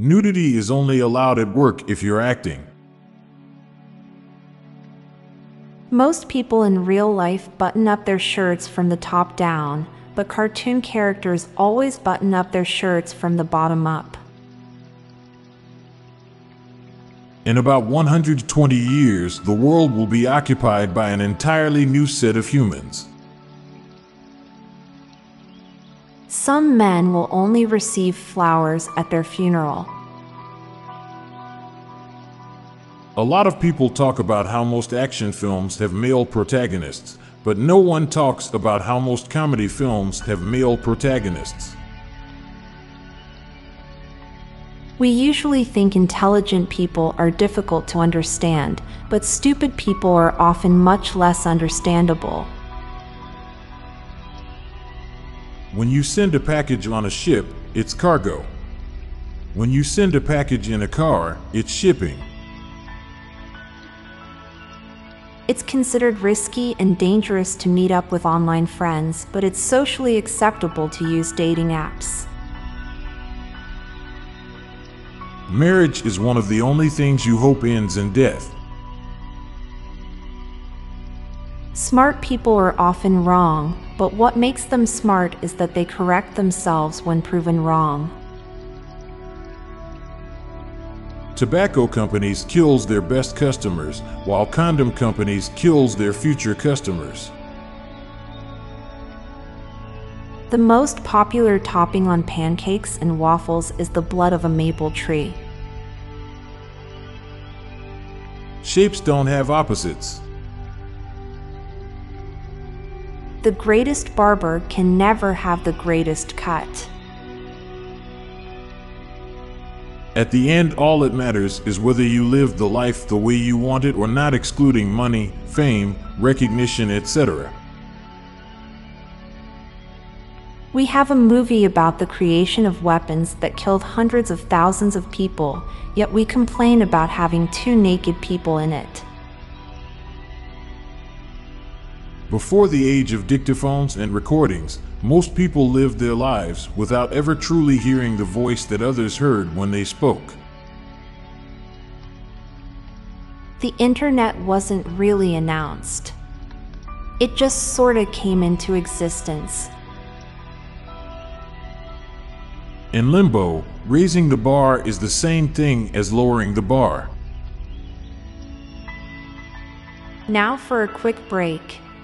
Nudity is only allowed at work if you're acting. Most people in real life button up their shirts from the top down, but cartoon characters always button up their shirts from the bottom up. In about 120 years, the world will be occupied by an entirely new set of humans. Some men will only receive flowers at their funeral. A lot of people talk about how most action films have male protagonists, but no one talks about how most comedy films have male protagonists. We usually think intelligent people are difficult to understand, but stupid people are often much less understandable. When you send a package on a ship, it's cargo. When you send a package in a car, it's shipping. It's considered risky and dangerous to meet up with online friends, but it's socially acceptable to use dating apps. Marriage is one of the only things you hope ends in death. Smart people are often wrong, but what makes them smart is that they correct themselves when proven wrong. Tobacco companies kills their best customers, while condom companies kills their future customers. The most popular topping on pancakes and waffles is the blood of a maple tree. Shapes don't have opposites. The greatest barber can never have the greatest cut. At the end, all that matters is whether you live the life the way you want it or not, excluding money, fame, recognition, etc. We have a movie about the creation of weapons that killed hundreds of thousands of people, yet we complain about having two naked people in it. Before the age of dictaphones and recordings, most people lived their lives without ever truly hearing the voice that others heard when they spoke. The internet wasn't really announced. It just sorta came into existence. In limbo, raising the bar is the same thing as lowering the bar. Now for a quick break.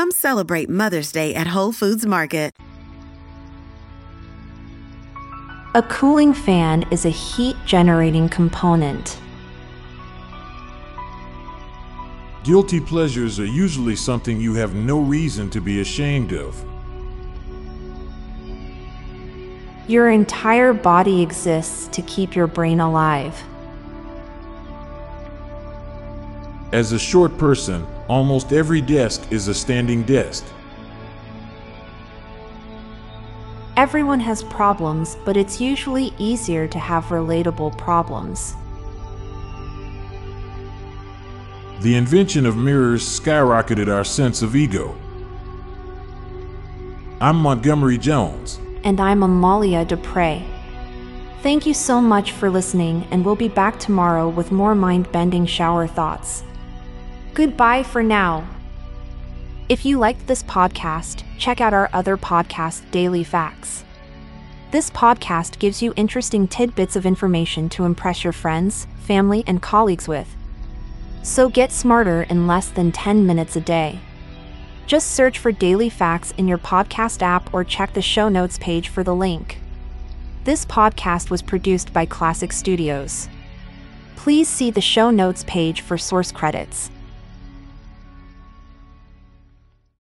Come celebrate Mother's Day at Whole Foods Market. A cooling fan is a heat generating component. Guilty pleasures are usually something you have no reason to be ashamed of. Your entire body exists to keep your brain alive. As a short person, almost every desk is a standing desk. Everyone has problems, but it's usually easier to have relatable problems. The invention of mirrors skyrocketed our sense of ego. I'm Montgomery Jones. And I'm Amalia Dupre. Thank you so much for listening, and we'll be back tomorrow with more mind bending shower thoughts. Goodbye for now. If you liked this podcast, check out our other podcast, Daily Facts. This podcast gives you interesting tidbits of information to impress your friends, family, and colleagues with. So get smarter in less than 10 minutes a day. Just search for Daily Facts in your podcast app or check the show notes page for the link. This podcast was produced by Klassic Studios. Please see the show notes page for source credits.